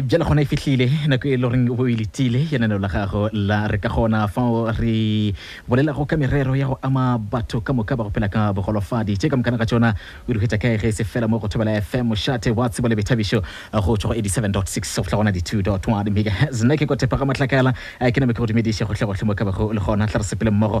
bjale gona e fihlile nako e le goreng o e letile yenaneo la gago la re ka gona fao re bolelago ka merero ya go ama batho ka moka ba go phela ka bogolofadi tše ka mokana ga tsona o dikgetša kae ge e se fela mo go thobela fm mošate wa tsebo le bethabišo go tšwa go 87.6 go tlagona di-2.1 megahertz nna ke kotepa ga matlakala ke name ke go dumediše gohle gohle mo ka bago le gona tla re sepele mmogo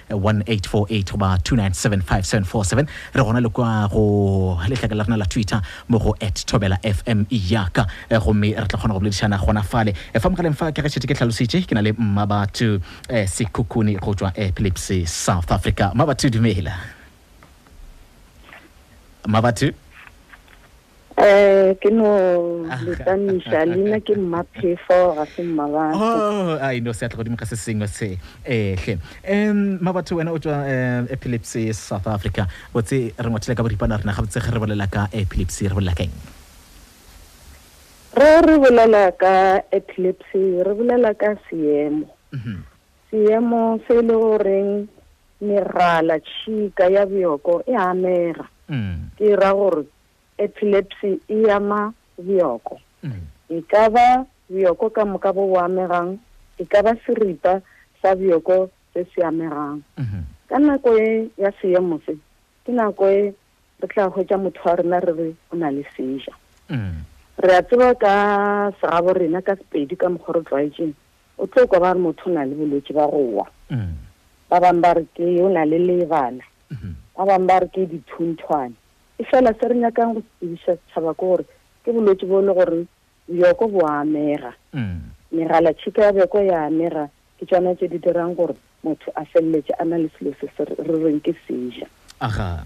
1848 goba 2975747 re gona le kwa go letlaka la rena la twitter mo go at thobela fm yaka eh, gomme re tla kgona go boledišana gona fale eh, fa mogaleng fa ke gešete ke tlhalositše ke na le mmabatho eh, sekhukhune go tšwa epilepsy south africa mmabatho dumela mmabatho Eh ke no letaniša leina ke mmaphefo ga se mmabatho oh ai no se a tla godimo ga se sengwe se ehle um mabatho wena o tswa um epilepsy south africa o tse re ngwathile ka boripana rena gabotse ge re bolela ka epilepsy re bolela keng re re bolela ka epilepsy re bolela ka seemo mhm. Seemo se e le goreng megala tšhika ya bjoko e amega mm. ke ra gore epilepsy e ama bjoko mm. e ka ba bjoko ka moka bo bo amegang e ka ba seripa sa bjoko se se amegang mm-hmm. ka nako e ya seemo se ke nako e re tla hwetša motho wa rena re re o na le seja mm. re a tseba ka segabo rena ka sepedi ka mokgwa re tlwaetseng O tlo kwa ba re motho o na le bolwetši ba go wa. Ba bangwe ba re ke o na le leebana. Ba bangwe ba re ke dithunthwane. Efela se re nyakang go se tsebiša setšhaba ke gore ke bolwetši bo e le gore bjoko bo a amega. Megalatšhika ya bjoko e a amega, ke tšona tše di dirang gore motho a feleletše a na le selo se se re reng ke seizure. Aga.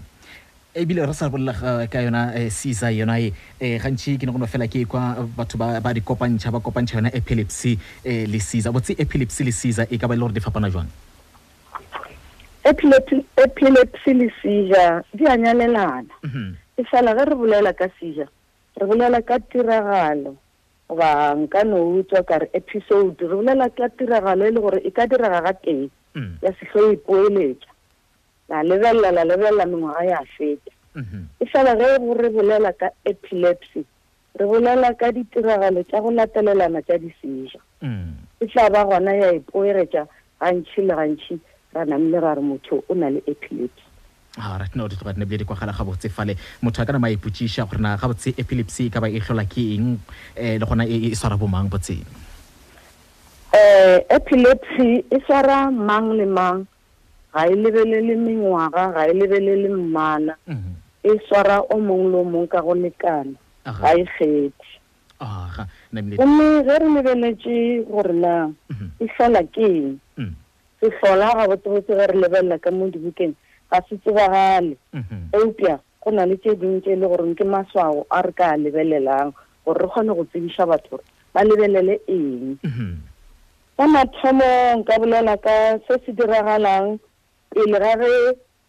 Ebile re sa bolela ka yona eh, seizure yona e eh, gantši ke ne go no fela ke kwa batho ba ba di kopantšha ba kopantšha yona epilepsy eh, le seizure botse epilepsy le seizure e ka ba e le gore di fapana jwang epilepsy epilepsy le seizure di a nyalelana mm -hmm. e fela ge re bolela ka seizure re bolela ka tiragalo Goba nka no utswa ka re episode, re bolela ka tiragalo e le gore e ka direga ga tee, ya sehlogo e poeletša. La lebelela, la lebelela, mengwaga ya feta. Efela ge go re bolela ka epilepsy, re bolela ka ditiragalo tša go latelelana tša diseizure. E tla ba gona ya e poegetša gantši le gantši ra namile ra re motho o na le epilepsy. A re no ditloga di ne bile di kwagala gabotse fale. Motho a ka nama a ipotšiša gore na gabotse epilepsy e ka ba e hlola ke eng um le gona e swara bomang botseng. Um epilepsy e swara mang le mang ga e lebelele mengwaga ga e lebelele mmala mhm. e swara o mongwe le o mongwe ka go lekana ga e kgethe gomme ge re lebeletše gore na mhm. e hlola ke eng mm. Sehlola gabotsebotse ge re lebelela ka mo dibukeng ga se tsebagale, eupša go na le tše ding tše e le goreng ke maswao a re ka a lebelelang gore re kgone go tsebiša batho gore ba lebelele eng. Sa mathomo nka bolela ka se se diragalang pele ga ge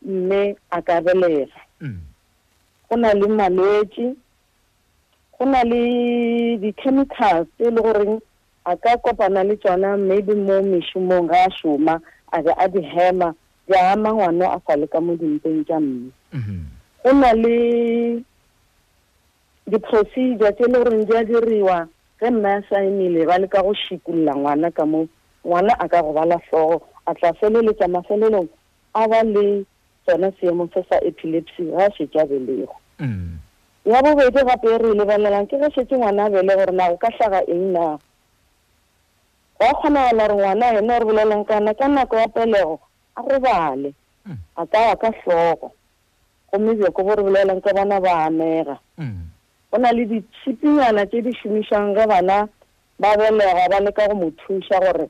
mme a ka belega. Go na le malwetši. go na le di-chemicals tse e le goreng a ka kopana le tsona maybe mo mešomong ga a šoma a be a di hema di a ama ngwana a sa le ka mo dimpeng tša mme Mhm. go na le di-procedure tse e le goreng di a diriwa ge mme a sa emile ba leka go šikolola ngwana ka mo ngwana a ka go bala hlogo a tla feleletsa mafelelong a ba le sona seemo se sa epilepsy ga a šetše a belego. Ya bobedi gape e re e lebelelang ke ge šetše ngwana a belego gore na go ka hlaga eng na. Go a kgonagala gore ngwana yena o re boleleleng ka yena ka nako ya pelego a robale, a ka wa ka hlogo, gomme bjoko bo re boleleleng ka bona ba amega. Go na le ditšhipinyana tše di šomišwang ge bana ba belega ba leka go mo thuša gore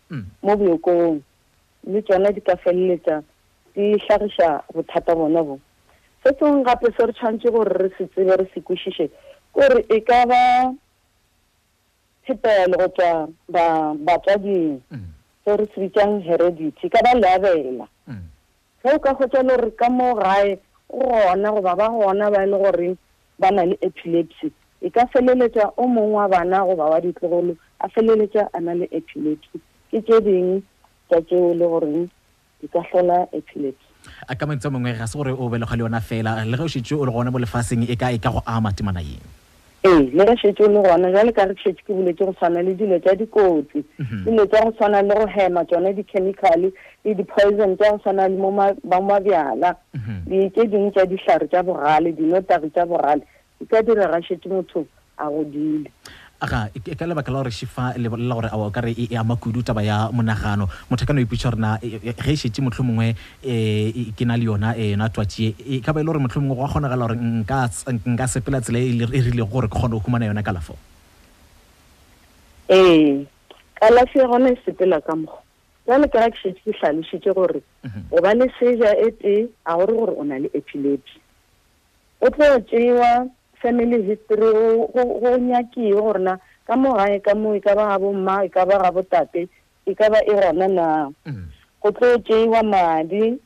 mo bookong le tšona di ka feleletša di hlagiša bothata bona bo. Se sengwe gape se re tshwanetse gore re se tsebe re se kwešiše ke gore e ka ba thepelo go tšwa batswading se re se bitšang heredity, e ka ba leabela. Ge o ka hwetša e le gore ka moo gae o gona goba ba gona ba e le gore ba na le epilepsy, e ka feleletša o mong wa bana goba wa ditlogolo a feleletša a na le epilepsy. Ke tše ding tša tšeo e le gore di ka hlola epilepsy. A ka mantswe a mangwe, ga se gore o belegwa le yona fela, le ge o šetše o le gona mo lefaseng e ka e ka go ama temana ye? Ee, le ge šetše o le gona, jwale ka re šetše ke boletše go tshwana le dilo tša dikotsi, mhm. dilo tša go tshwana le go hema tsone di-chemicale le di-poison tša go tshwana le ba mabjala mhm. le tše dingwe tša dihlare tša bogale, dinotagi tša bogale, di ka dira ga šetše motho a godile aga e ka lebaka la gore shifa le bolela gore awa o ka re e, e ama kudu taba ya monagano motho a ka no iputša gorena e, e, ge e šetse motlho mongwe um ke na le yona um yona twatši ye e ka ba e le gore motlho mongwe go a kgonagala gore nka sepela tsela e, e rilego gore ke kgone go humana yona kalafo ee kalafi ya gona e sepela ka mokgwa jale ke ga ke šetse ke tlhalošitše gore mhm. o ba le seja e tee a gore gore o na le epilepsy o tlo tšewa family history go nyakio gorena ka mo gae ka mo e ka ba ga bomma e ka ba ga botate e ka ba e gona na go tlo tšeiwa madi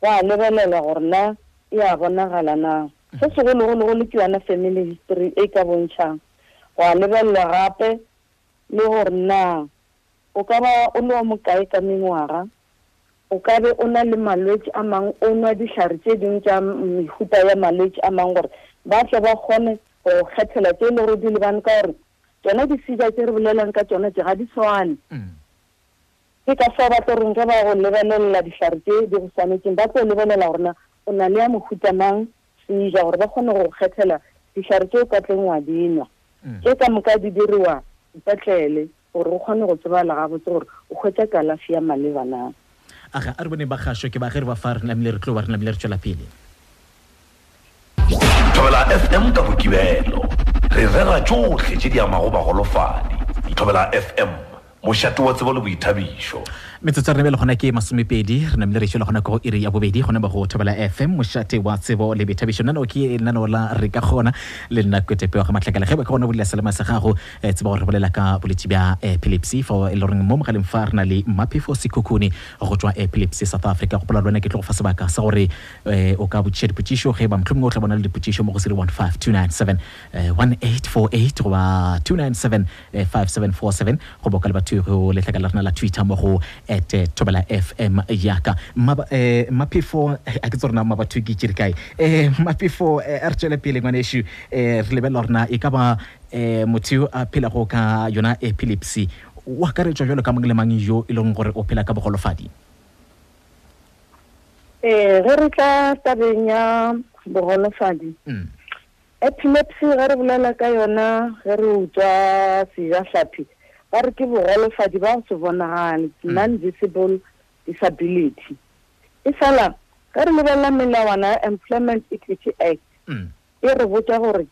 go a lebelelwa gore na e a bonagala na se segologologolo ke yona family history e ka bontšhang go a lebelelwa gape le gore na o ka ba o le wa mokae ka mengwaga o ka be o na le malwetse a mangwe o nwa dihlare tse dingwe tša mehuta ya malwetse a mangwe gore ba tle ba kgone go kgethela tse e le gore di lebane ka gore Tšona disika tše re bolelwang ka tšona tše ga di swane. Ke ka fao ba tlo reng ge ba go lebelelela dihlare tše di go swanetšeng, ba tlo lebelela gore na o na le ya mohuta mang, sika, gore ba kgone go go kgethela dihlare tše o ka tleng wa di nwa. Tše ka moka di diriwa dipetlele gore o kgone go tsebagala gabotse gore o hwetša kalafi ya maleba na. A ga a re bone ba gašo ke ba ge re ba fa re namile re tlo ba re namile re tšwela pele. Thobela FM ka bokibelo re rera tšohle tše di amago bagolofadi. Thobela FM mošate wa tsebo le boithabišo metsotso re namele gona ke masomepedi re namile re šele gona ko iri ya bobedi gona ba go thobela fm mošate wa tsebo le boithabišo nano ke lenano la re ka kgona le nna kwetepeo ga matlakala ge ba ka gona bolela selema sa gago Eh, tseba gore re bolela ka bolwetse bja eh, epilepsy fo e le goreng mo mogaleng fa re na le mmaphefo sekhukhune go tswa eh, epilepsy south africa gopola le wena ke tlo go fa sebaka sa gore o ka botšiša dipotšišo ge ba motlhomongwe o tla bona le dipotšišo mo go 0152971848 goba 2975747 go boka le batho go letlaka la rena la twitter mo go at tobela fm yaka mmaphefo a ke tse rona mma batho ke itšere kae mmaphefo re tswele pele ngwanešu re lebelela gorena e ka ba um motho yo a phelago ka yona epilepsy o akaretšwa jalo ka mang le mang yo e leng gore o phela ka bogolofadi ee ge re tla tabeng ya bogolofadi mm. epilepsy ge re bolela ka yona ge re utswa sejahlaphi ba re ke bogolofadi ba go se bonagale mm. non-visible disability e fela ge re lebelela melawana ya employment equity act mm. e re botsa gore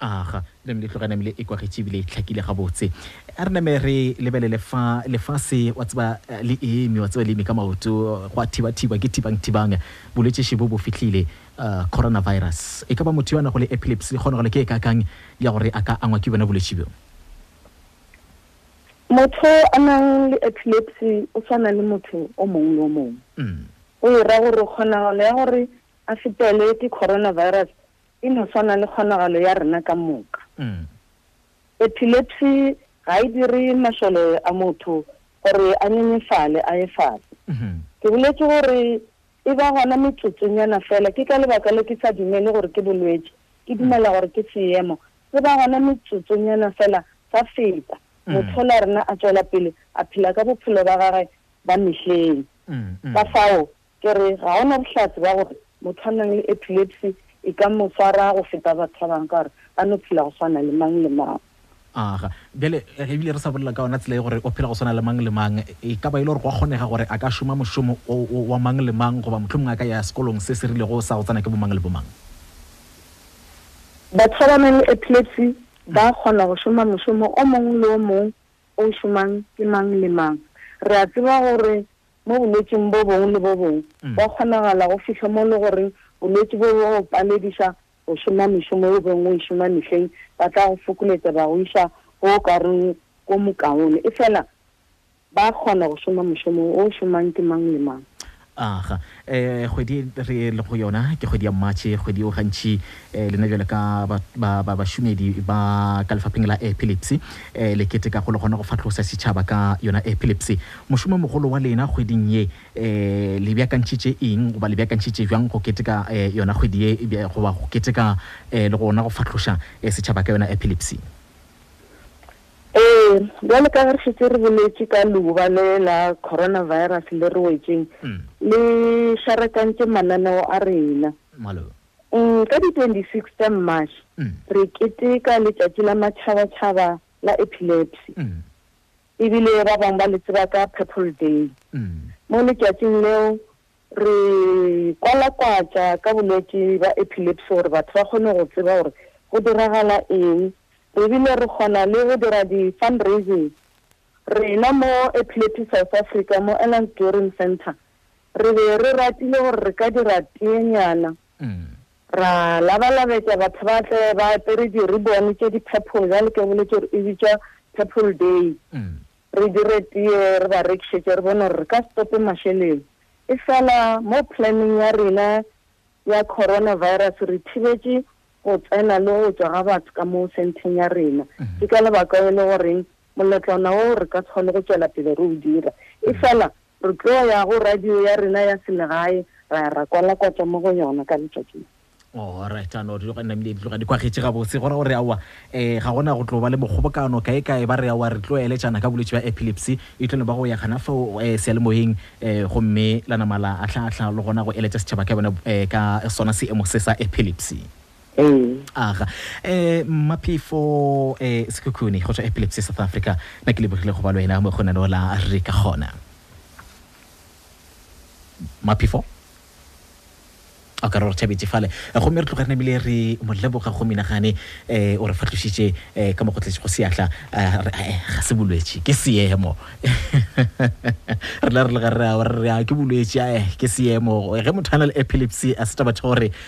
Aga, le ne le tloga namile e kwagetše ebile e tlhakile gabotse. A re name re lebelele fa lefase, wa tseba, le eme, wa tseba, le eme ka maoto, go a thiba-thiba, ke thibang-thibang. Bolwetši še bo bo fihlile, coronavirus. E ka ba motho yo a nago le epilepsy, kgonagalo ke e kaakang ya gore a ka angwa ke bjona bolwetši bjo? Motho a nang le epilepsy o swana le motho o mongwe le o mongwe. Go e ra gore kgonagalo ya gore a fetelwe ke coronavirus e no swana le kgonagalo ya rena ka moka. Epilepsy ga e dire mašole a motho gore a nyenyefale a ye fase. Ke boletše gore e ba gona metsotsonyana fela. Ke ka lebaka le ke sa dumele gore ke bolwetše, ke dumela gore ke seemo. E ba gona metsotsonyana fela sa feta, moth'ola rena a tšwela pele a phela ka bophelo ba gagwe ba mehleng. Ka fao Ke re, ga o na bohlatse bja gore motho a nang le epilepsy e ka mo swara go feta batho ba bangwe ka gore a no phela go swana le mang le mang. Aga, bjale ge ebile re sa bolela ka yona tsela ye gore o phela go swana le mang le mang, e ka ba e le gore go a kgonega gore a ka šoma mošomo o wa mang le mang goba mohlomongwe a ka ya sekolong se se rilego sa go tsena ke bomang le bomang? Batho ba ba nang le epilepsy ba a kgona go šoma mošomo o mongwe le o mongwe o šomang ke mang le mang. Re a tseba gore mo bolwetšing bo bongwe le bo bongwe, gwa kgonagala go fihla mo e le goreng bolwetši bo bo go palediša go šoma mešomo yo beng o e šoma mehleng, ba tla go fokoletša ba go iša go o ka reng ko mokaone. Efela ba kgona go šoma mošomo wo o šomang ke mang le mang. Aga. Eh, kgwedi re le go yona ke kgwedi ya mmatšhe kgwedi eo gantšhi eh, lena jale ka bašomedi ba ka lefapheng la epilepsy eh, le kete ka go le kgona go fatlhosa setšhaba ka yona epilepsy mošomo mogolo wa lena kgweding ye um le bjakantšhitše eng goba le bjakantšhitše jang go keteka yona kgwedi ye e goba go keteka le gona go fatlhoša setšhaba ka yona epilepsy Ee, bjale ka ge re šetse re boletše ka leuba le la coronavirus le re wetšeng, mm. le šarakantše mananeo a rena. Malo. Mm, ka di-26 tsa march mm. re keteka letšatši la matšhabatšhaba la epilepsy mm. ebile ba bangwe ba le tseba ka purple day mm. mo letšatšing leo Re kwalakwatša ka bolwetši bja epilepsy gore batho ba kgone go tseba gore go diragala eng. Re bile re kgona le go dira di-fundraising. Rena mo Epilepsy South Africa, mo Alan Stuering Centre, re be re ratile gore re ka dira teenyana, ra labalabetša batho ba tle ba apere di-ribbon tše di-purple, bjale ke boletše gore e bitšwa Purple Day. Re dire tee re ba rekišetše re bone gore re ka stope mašeleng. Efela mo planning ya rena ya coronavirus re thibetše go tsena le go tšwa ga batho ka mo centeng ya rena. Ke ka lebaka e le goreng moletlwana woo re ka se kgone go tšwela pele re o dira. Efela Re tlo ya go radio ya rena ya selegae ra ya ra kwala kwatša mo go yona ka letšatšing. Alright, ano di tloga namile di tloga di kwagetse ga botse gora gore awa eh ga gona go tloba le mogobokano kae kae ba re awa re tlo eletšana ka bolwetse ba epilepsy e tlo ba go ya gana fa eh sealemoyeng eh gomme la namala a tla tla le gona go eletša setšhaba ka bona eh ka sona seemo se sa epilepsy. ee aga um mmaphefo um sekhukhune go tswa epilepsy south africa na ke lebogile go ba le wena mo go na le ola re ka kgona maphefo a ka re re tšhabetse fale Eh, gomme re tloga re namile re mo leboga go menagane um o re fatlositše um ka mo go tletse go seatla eh, re- eh, ga se bolwetse ke seemo re la re le ga re a- re a ke bolwetse ae ke seemo ge motho a na le epilepsy a se taba tša gore